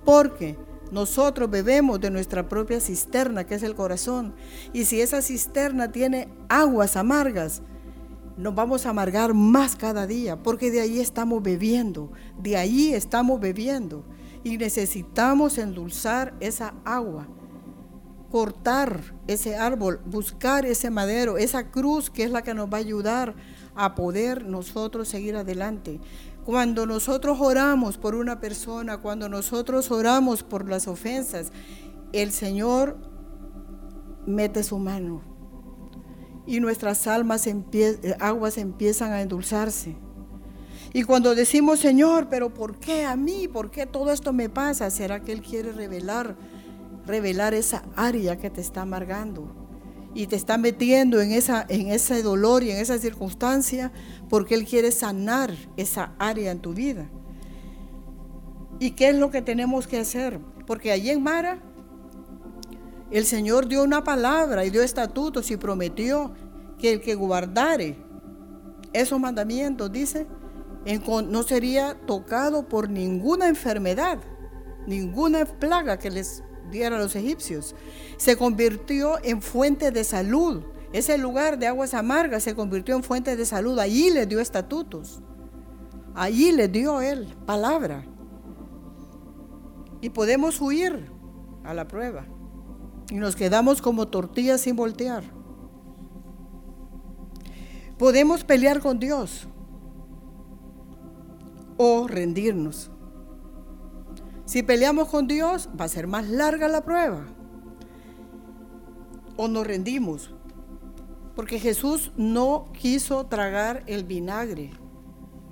Porque nosotros bebemos de nuestra propia cisterna, que es el corazón. Y si esa cisterna tiene aguas amargas, nos vamos a amargar más cada día, porque de ahí estamos bebiendo, de ahí estamos bebiendo. Y necesitamos endulzar esa agua, cortar ese árbol, buscar ese madero, esa cruz que es la que nos va a ayudar a poder nosotros seguir adelante. Cuando nosotros oramos por una persona, cuando nosotros oramos por las ofensas, el Señor mete su mano y nuestras almas aguas empiezan a endulzarse. Y cuando decimos, Señor, pero ¿por qué a mí? ¿Por qué todo esto me pasa? ¿Será que Él quiere revelar, revelar esa área que te está amargando? Y te está metiendo en, esa, en ese dolor y en esa circunstancia porque Él quiere sanar esa área en tu vida. ¿Y qué es lo que tenemos que hacer? Porque allí en Mara el Señor dio una palabra y dio estatutos y prometió que el que guardare esos mandamientos, dice, no sería tocado por ninguna enfermedad, ninguna plaga que les a los egipcios. Se convirtió en fuente de salud. Ese lugar de aguas amargas se convirtió en fuente de salud. Allí le dio estatutos. Allí le dio él palabra. Y podemos huir a la prueba. Y nos quedamos como tortillas sin voltear. Podemos pelear con Dios o rendirnos. Si peleamos con Dios, va a ser más larga la prueba. O nos rendimos. Porque Jesús no quiso tragar el vinagre.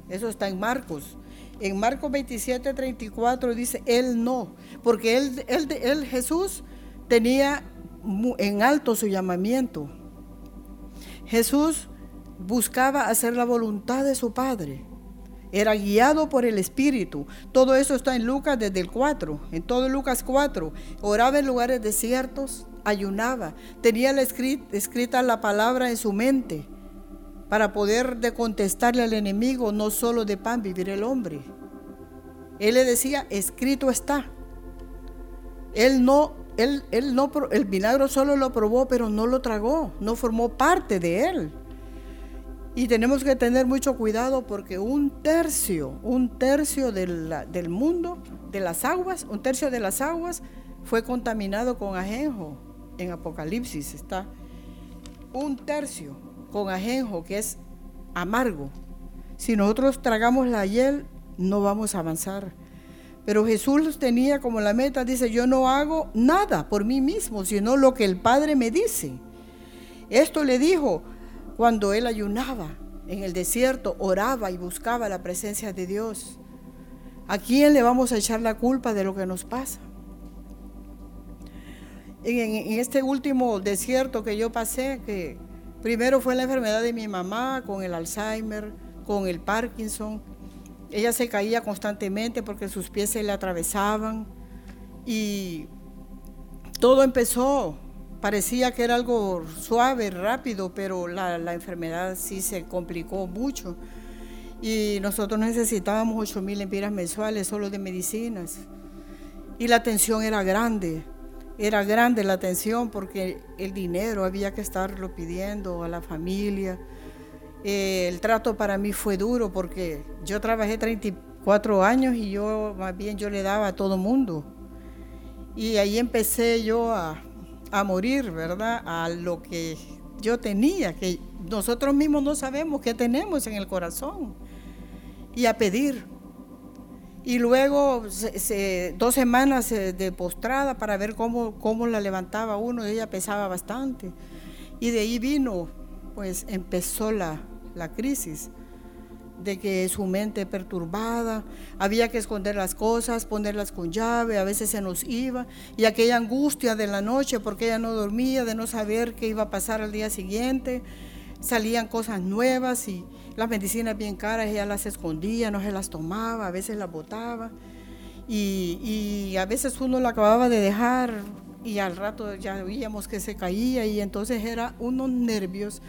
Eso está en Marcos. En Marcos 27, 34 dice, Él no. Porque él, Jesús tenía en alto su llamamiento. Jesús buscaba hacer la voluntad de su Padre era guiado por el Espíritu. Todo eso está en Lucas desde el 4, en todo Lucas 4. Oraba en lugares desiertos, ayunaba, tenía la escrita, la palabra en su mente para poder de contestarle al enemigo, no solo de pan vivir el hombre. Él le decía, escrito está. Él no, él, él no, el vinagre solo lo probó, pero no lo tragó, no formó parte de él. Y tenemos que tener mucho cuidado porque un tercio, un tercio del mundo, de las aguas, un tercio de las aguas fue contaminado con ajenjo. En Apocalipsis está un tercio con ajenjo que es amargo. Si nosotros tragamos la hiel, no vamos a avanzar. Pero Jesús tenía como la meta, dice, yo no hago nada por mí mismo, sino lo que el Padre me dice. Esto le dijo, cuando él ayunaba en el desierto, oraba y buscaba la presencia de Dios. ¿A quién le vamos a echar la culpa de lo que nos pasa? En, este último desierto que yo pasé, que primero fue la enfermedad de mi mamá, con el Alzheimer, con el Parkinson. Ella se caía constantemente porque sus pies se le atravesaban y todo empezó parecía que era algo suave, rápido, pero la, enfermedad sí se complicó mucho. Y nosotros necesitábamos 8 mil empiras mensuales solo de medicinas. Y la atención era grande, era grande la atención porque el dinero había que estarlo pidiendo a la familia. Eh, el trato para mí fue duro porque yo trabajé 34 años y yo más bien yo le daba a todo mundo. Y ahí empecé yo a, a morir, ¿verdad? A lo que yo tenía, que nosotros mismos no sabemos qué tenemos en el corazón. Y a pedir. Y luego dos semanas eh, de postrada para ver cómo, cómo la levantaba uno. Ella pesaba bastante. Y de ahí vino, pues empezó la, la crisis de que su mente perturbada, había que esconder las cosas, ponerlas con llave, a veces se nos iba, y aquella angustia de la noche porque ella no dormía, de no saber qué iba a pasar al día siguiente, salían cosas nuevas y las medicinas bien caras ella las escondía, no se las tomaba, a veces las botaba, y, a veces uno la acababa de dejar y al rato ya veíamos que se caía y entonces era unos nervios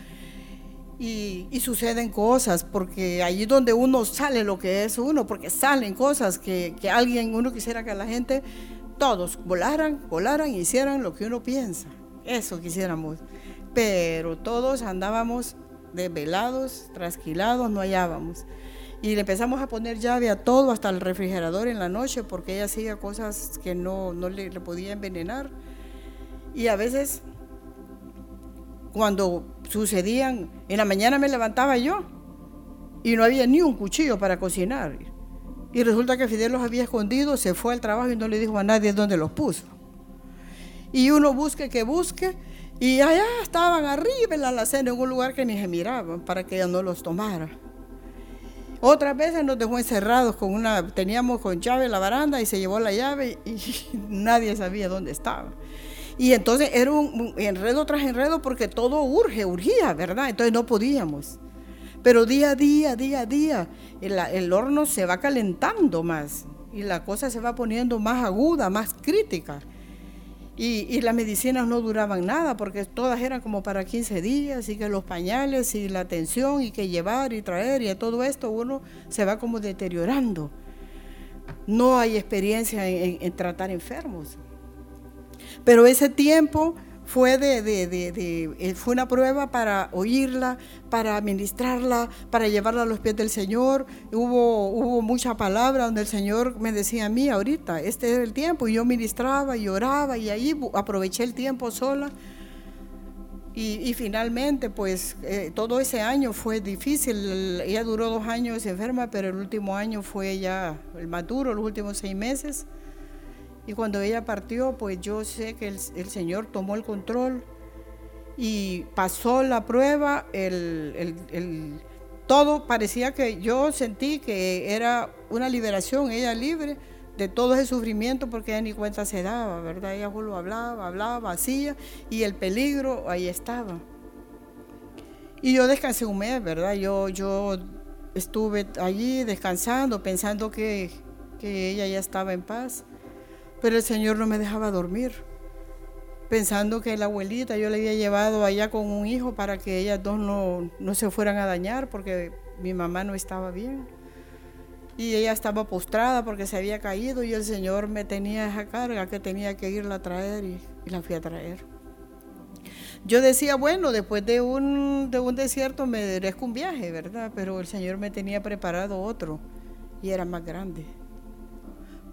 y, suceden cosas, porque allí donde uno sale lo que es uno, porque salen cosas que, que alguien, uno quisiera que la gente, todos volaran, volaran y hicieran lo que uno piensa. Eso quisiéramos. Pero todos andábamos desvelados, trasquilados, no hallábamos. Y le empezamos a poner llave a todo, hasta el refrigerador en la noche, porque ella hacía cosas que no, no le, le podía envenenar. Y a veces, cuando sucedían, en la mañana me levantaba yo y no había ni un cuchillo para cocinar. Y resulta que Fidel los había escondido, se fue al trabajo y no le dijo a nadie dónde los puso. Y uno busque que busque, y allá estaban arriba en la alacena, en un lugar que ni se miraban, para que ella no los tomara. Otras veces nos dejó encerrados con una, teníamos con llave la baranda y se llevó la llave y nadie sabía dónde estaba. Y entonces era un enredo tras enredo porque todo urge, urgía, ¿verdad? Entonces no podíamos. Pero día a día, día a día, el, el horno se va calentando más y la cosa se va poniendo más aguda, más crítica. Y, y, las medicinas no duraban nada porque todas eran como para 15 días y que los pañales y la atención y que llevar y traer y todo esto uno se va como deteriorando. No hay experiencia en, en tratar enfermos. Pero ese tiempo fue, de, eh, fue una prueba para oírla, para ministrarla, para llevarla a los pies del Señor. Hubo, hubo mucha palabra donde el Señor me decía a mí, ahorita, este es el tiempo, y yo ministraba y oraba, y ahí aproveché el tiempo sola. Y, finalmente, pues eh, todo ese año fue difícil. Ella duró dos años enferma, pero el último año fue ya el maduro, los últimos seis meses. Y cuando ella partió, pues yo sé que el, Señor tomó el control y pasó la prueba, el, el, el, todo parecía que yo sentí que era una liberación, ella libre de todo ese sufrimiento porque ella ni cuenta se daba, ¿verdad? Ella solo hablaba, hablaba, hacía y el peligro ahí estaba. Y yo descansé un mes, ¿verdad? Yo, yo estuve allí descansando, pensando que, que ella ya estaba en paz. Pero el Señor no me dejaba dormir, pensando que la abuelita yo le había llevado allá con un hijo para que ellas dos no, no se fueran a dañar porque mi mamá no estaba bien. Y ella estaba postrada porque se había caído y el Señor me tenía esa carga que tenía que irla a traer y, la fui a traer. Yo decía, bueno, después de un, de un desierto me merezco un viaje, ¿verdad? Pero el Señor me tenía preparado otro y era más grande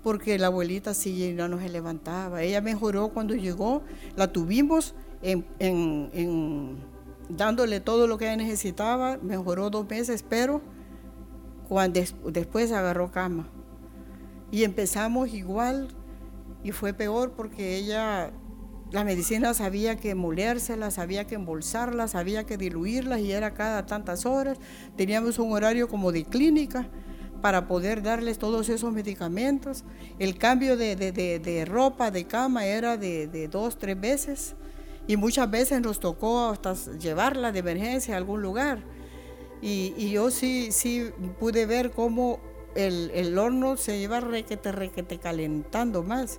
porque la abuelita sí no se levantaba. Ella mejoró cuando llegó, la tuvimos en, dándole todo lo que ella necesitaba, mejoró dos meses, pero cuando des, después agarró cama. Y empezamos igual y fue peor porque ella, la medicina sabía que molérselas, sabía que embolsarlas, sabía que diluirlas y era cada tantas horas. Teníamos un horario como de clínica para poder darles todos esos medicamentos. El cambio de, de, de, ropa, de cama, era de, dos, tres veces. Y muchas veces nos tocó hasta llevarla de emergencia a algún lugar. Y, y yo sí, sí pude ver cómo el, el, horno se iba requete, requete calentando más.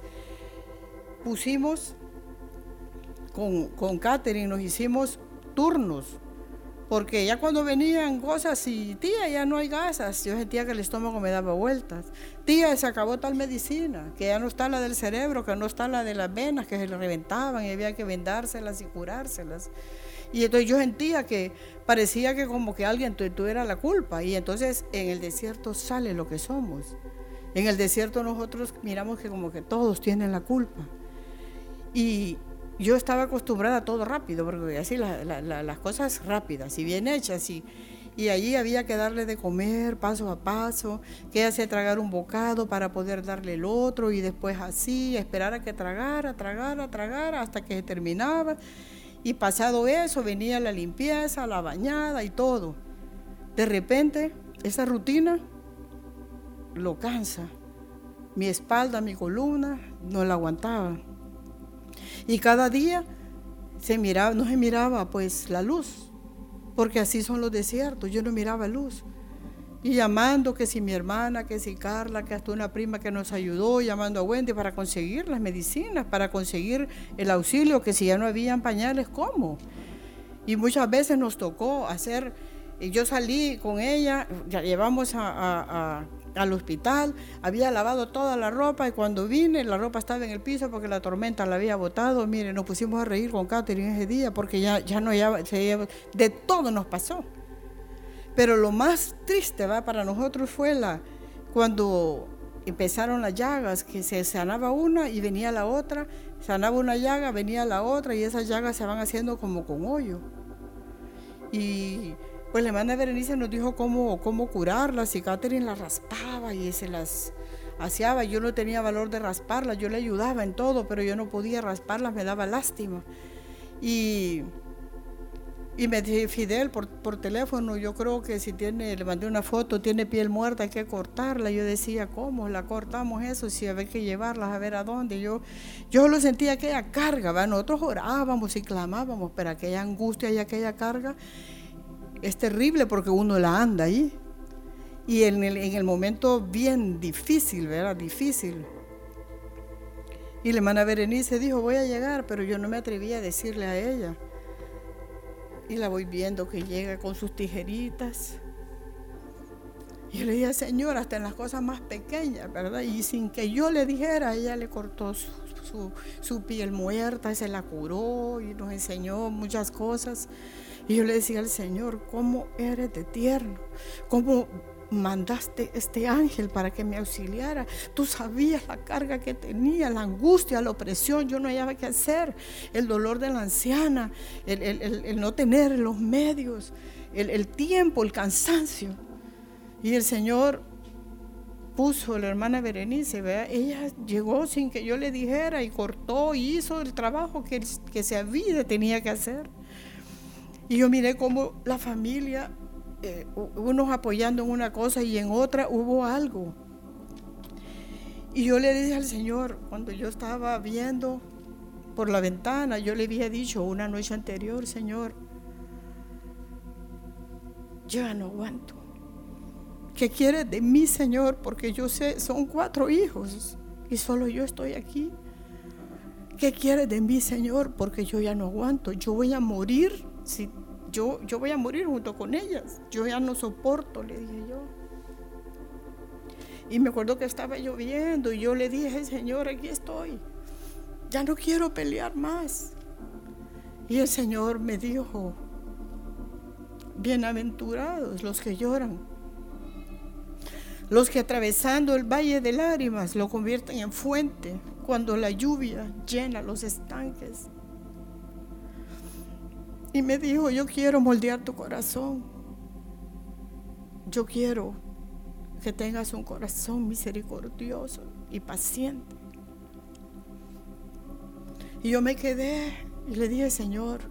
Pusimos con, con Catherine, nos hicimos turnos porque ya cuando venían cosas y tía, ya no hay gasas, yo sentía que el estómago me daba vueltas. Tía, se acabó tal medicina, que ya no está la del cerebro, que no está la de las venas, que se le reventaban y había que vendárselas y curárselas. Y entonces yo sentía que parecía que como que alguien tuviera la culpa. Y entonces en el desierto sale lo que somos. En el desierto nosotros miramos que como que todos tienen la culpa. Y, yo estaba acostumbrada a todo rápido, porque así la, la, la, las cosas rápidas y bien hechas. Y, y allí había que darle de comer paso a paso, que hace tragar un bocado para poder darle el otro y después así, esperar a que tragara, tragara, tragara hasta que terminaba. Y pasado eso venía la limpieza, la bañada y todo. De repente, esa rutina lo cansa. Mi espalda, mi columna no la aguantaba. Y cada día se miraba, no se miraba pues la luz, porque así son los desiertos, yo no miraba luz. Y llamando que si mi hermana, que si Carla, que hasta una prima que nos ayudó, llamando a Wendy para conseguir las medicinas, para conseguir el auxilio, que si ya no habían pañales, ¿cómo? Y muchas veces nos tocó hacer, yo salí con ella, ya llevamos al hospital, había lavado toda la ropa y cuando vine la ropa estaba en el piso porque la tormenta la había botado. Mire, nos pusimos a reír con Catherine ese día porque ya, ya no ya, de todo nos pasó. Pero lo más triste ¿va? para nosotros fue la, cuando empezaron las llagas, que se sanaba una y venía la otra, sanaba una llaga, venía la otra y esas llagas se van haciendo como con hoyo. Y pues la hermana Berenice nos dijo cómo, cómo curarlas y Catherine las raspaba y se las hacía. Yo no tenía valor de rasparlas, yo le ayudaba en todo, pero yo no podía rasparlas, me daba lástima. Y y me dije, Fidel, por, por, teléfono, yo creo que si tiene, le mandé una foto, tiene piel muerta, hay que cortarla. Yo decía, ¿cómo la cortamos eso? Si había que llevarlas a ver a dónde. Yo, yo lo sentía aquella carga, ¿va? nosotros orábamos y clamábamos, pero aquella angustia y aquella carga es terrible porque uno la anda ahí. Y en el, en el momento bien difícil, ¿verdad? Difícil. Y la hermana Berenice dijo, voy a llegar, pero yo no me atreví a decirle a ella. Y la voy viendo que llega con sus tijeritas. Y yo le dije, Señor, hasta en las cosas más pequeñas, ¿verdad? Y sin que yo le dijera, ella le cortó su, su, piel muerta, se la curó y nos enseñó muchas cosas. Y yo le decía al Señor, ¿cómo eres de tierno? ¿Cómo mandaste este ángel para que me auxiliara. Tú sabías la carga que tenía, la angustia, la opresión. Yo no había qué hacer. El dolor de la anciana, el, no tener los medios, el, tiempo, el cansancio. Y el Señor puso la hermana Berenice, ¿vea? ella llegó sin que yo le dijera y cortó y hizo el trabajo que, que se había tenía que hacer. Y yo miré cómo la familia eh, unos apoyando en una cosa y en otra hubo algo. Y yo le dije al Señor, cuando yo estaba viendo por la ventana, yo le había dicho una noche anterior, Señor, yo ya no aguanto. ¿Qué quieres de mí, Señor? Porque yo sé, son cuatro hijos y solo yo estoy aquí. ¿Qué quieres de mí, Señor? Porque yo ya no aguanto. Yo voy a morir si yo, yo voy a morir junto con ellas. Yo ya no soporto, le dije yo. Y me acuerdo que estaba lloviendo y yo le dije, Señor, aquí estoy. Ya no quiero pelear más. Y el Señor me dijo, bienaventurados los que lloran, los que atravesando el valle de lágrimas lo convierten en fuente cuando la lluvia llena los estanques. Y me dijo, yo quiero moldear tu corazón. Yo quiero que tengas un corazón misericordioso y paciente. Y yo me quedé y le dije, Señor,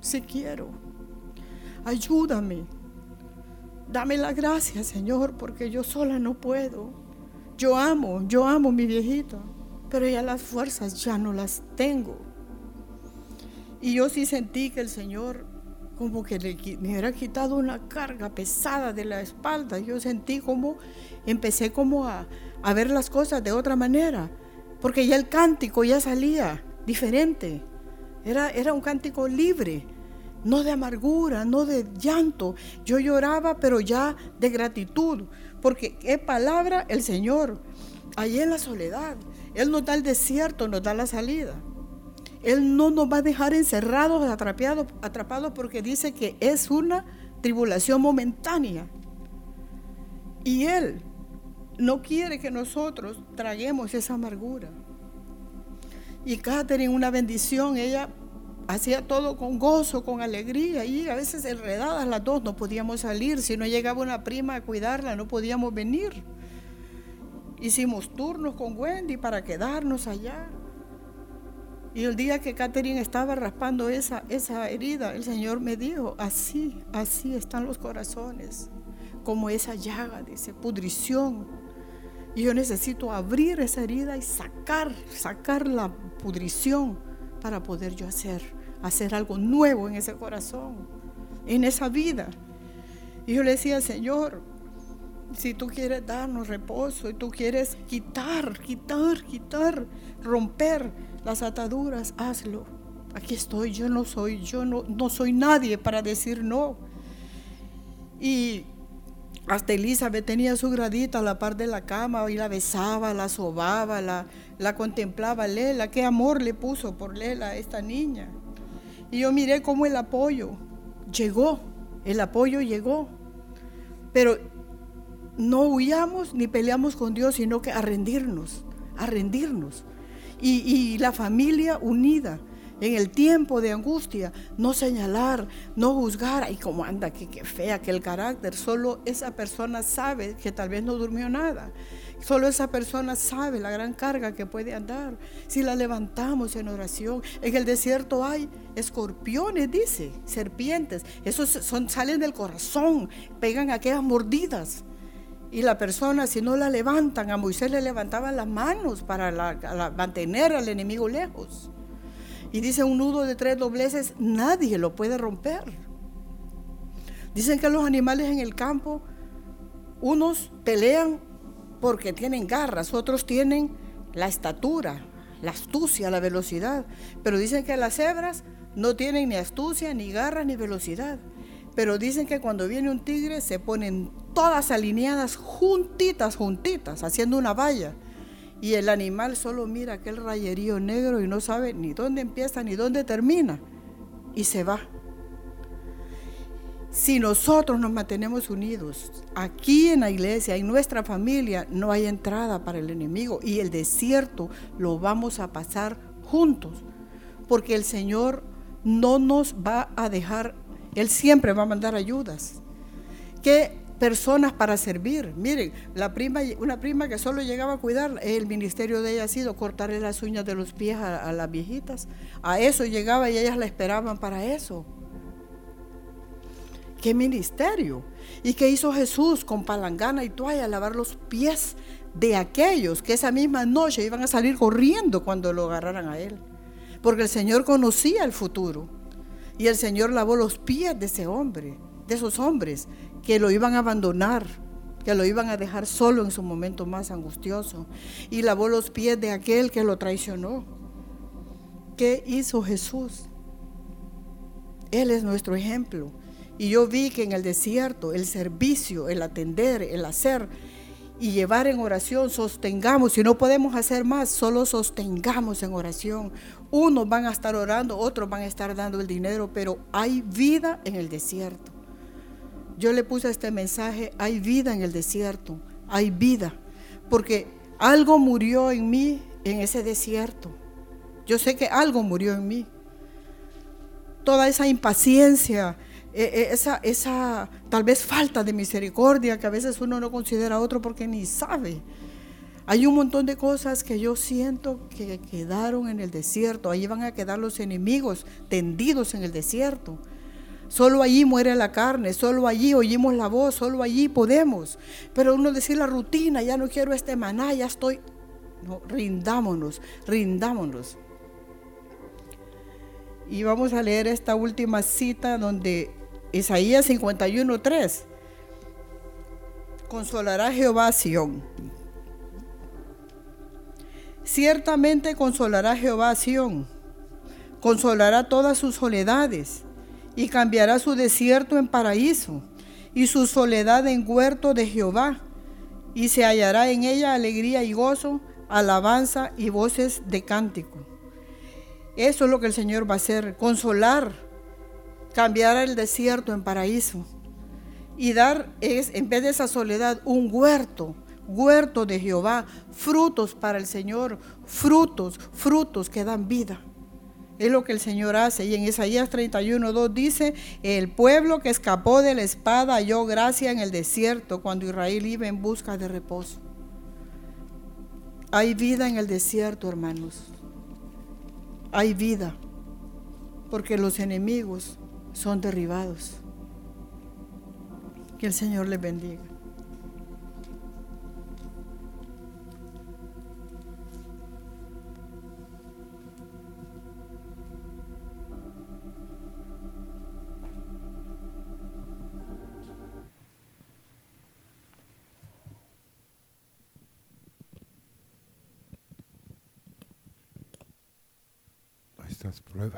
si quiero, ayúdame. Dame la gracia, Señor, porque yo sola no puedo. Yo amo, yo amo a mi viejita, pero ya las fuerzas ya no las tengo. Y yo sí sentí que el Señor como que me hubiera quitado una carga pesada de la espalda. Yo sentí como, empecé como a, ver las cosas de otra manera, porque ya el cántico ya salía diferente. Era, era un cántico libre, no de amargura, no de llanto. Yo lloraba, pero ya de gratitud, porque qué palabra el Señor. Allí en la soledad, Él nos da el desierto, nos da la salida. Él no nos va a dejar encerrados, atrapados, atrapados porque dice que es una tribulación momentánea. Y Él no quiere que nosotros traguemos esa amargura. Y Catherine, una bendición, ella hacía todo con gozo, con alegría, y a veces enredadas las dos no podíamos salir. Si no llegaba una prima a cuidarla, no podíamos venir. Hicimos turnos con Wendy para quedarnos allá. Y el día que Catherine estaba raspando esa, esa herida, el Señor me dijo, así, así están los corazones, como esa llaga, dice, pudrición. Y yo necesito abrir esa herida y sacar, sacar la pudrición para poder yo hacer, hacer algo nuevo en ese corazón, en esa vida. Y yo le decía, Señor, si tú quieres darnos reposo y tú quieres quitar, quitar, quitar, romper las ataduras, hazlo. aquí estoy, yo no soy, yo no, no soy nadie para decir no. Y hasta Elizabeth tenía su gradita a la par de la cama y la besaba, la sobaba, la, la contemplaba. Lela, qué amor le puso por Lela a esta niña. Y yo miré cómo el apoyo llegó, el apoyo llegó. Pero no huyamos ni peleamos con Dios, sino que a rendirnos, a rendirnos. Y, la familia unida en el tiempo de angustia, no señalar, no juzgar, ay, cómo anda, qué, qué fea, que el carácter, solo esa persona sabe que tal vez no durmió nada. Solo esa persona sabe la gran carga que puede andar. Si la levantamos en oración, en el desierto hay escorpiones, dice, serpientes. Esos son, salen del corazón, pegan aquellas mordidas. Y la persona, si no la levantan, a Moisés le levantaban las manos para mantener al enemigo lejos. Y dice un nudo de tres dobleces, nadie lo puede romper. Dicen que los animales en el campo, unos pelean porque tienen garras, otros tienen la estatura, la astucia, la velocidad. Pero dicen que las cebras no tienen ni astucia, ni garras, ni velocidad. Pero dicen que cuando viene un tigre se ponen todas alineadas juntitas, juntitas, haciendo una valla. Y el animal solo mira aquel rayerío negro y no sabe ni dónde empieza ni dónde termina. Y se va. Si nosotros nos mantenemos unidos, aquí en la iglesia, en nuestra familia, no hay entrada para el enemigo y el desierto lo vamos a pasar juntos, porque el Señor no nos va a dejar, Él siempre va a mandar ayudas. Que personas para servir. Miren, la prima, una prima que solo llegaba a cuidar, el ministerio de ella ha sido cortarle las uñas de los pies a, las viejitas. A eso llegaba y ellas la esperaban para eso. ¿Qué ministerio? ¿Y qué hizo Jesús con palangana y toalla? Lavar los pies de aquellos que esa misma noche iban a salir corriendo cuando lo agarraran a él. Porque el Señor conocía el futuro. Y el Señor lavó los pies de ese hombre, de esos hombres que lo iban a abandonar, que lo iban a dejar solo en su momento más angustioso. Y lavó los pies de aquel que lo traicionó. ¿Qué hizo Jesús? Él es nuestro ejemplo. Y yo vi que en el desierto el servicio, el atender, el hacer y llevar en oración, sostengamos. Si no podemos hacer más, solo sostengamos en oración. Unos van a estar orando, otros van a estar dando el dinero, pero hay vida en el desierto. Yo le puse este mensaje, hay vida en el desierto, hay vida, porque algo murió en mí en ese desierto. Yo sé que algo murió en mí. Toda esa impaciencia, e, e, esa, esa tal vez falta de misericordia que a veces uno no considera a otro porque ni sabe. Hay un montón de cosas que yo siento que quedaron en el desierto. Ahí van a quedar los enemigos tendidos en el desierto. Solo allí muere la carne, solo allí oímos la voz, solo allí podemos. Pero uno decir la rutina, ya no quiero este maná, ya estoy. No, rindámonos, rindámonos. Y vamos a leer esta última cita donde Isaías 51:3 consolará Jehová a Sión. Ciertamente consolará Jehová a Sión, consolará todas sus soledades y cambiará su desierto en paraíso y su soledad en huerto de Jehová, y se hallará en ella alegría y gozo, alabanza y voces de cántico. Eso es lo que el Señor va a hacer, consolar, cambiar el desierto en paraíso y dar es en vez de esa soledad un huerto, huerto de Jehová, frutos para el Señor, frutos, frutos que dan vida. Es lo que el Señor hace. Y en Isaías 31, 2 dice, el pueblo que escapó de la espada halló gracia en el desierto cuando Israel iba en busca de reposo. Hay vida en el desierto, hermanos. Hay vida. Porque los enemigos son derribados. Que el Señor les bendiga. Estas pruebas.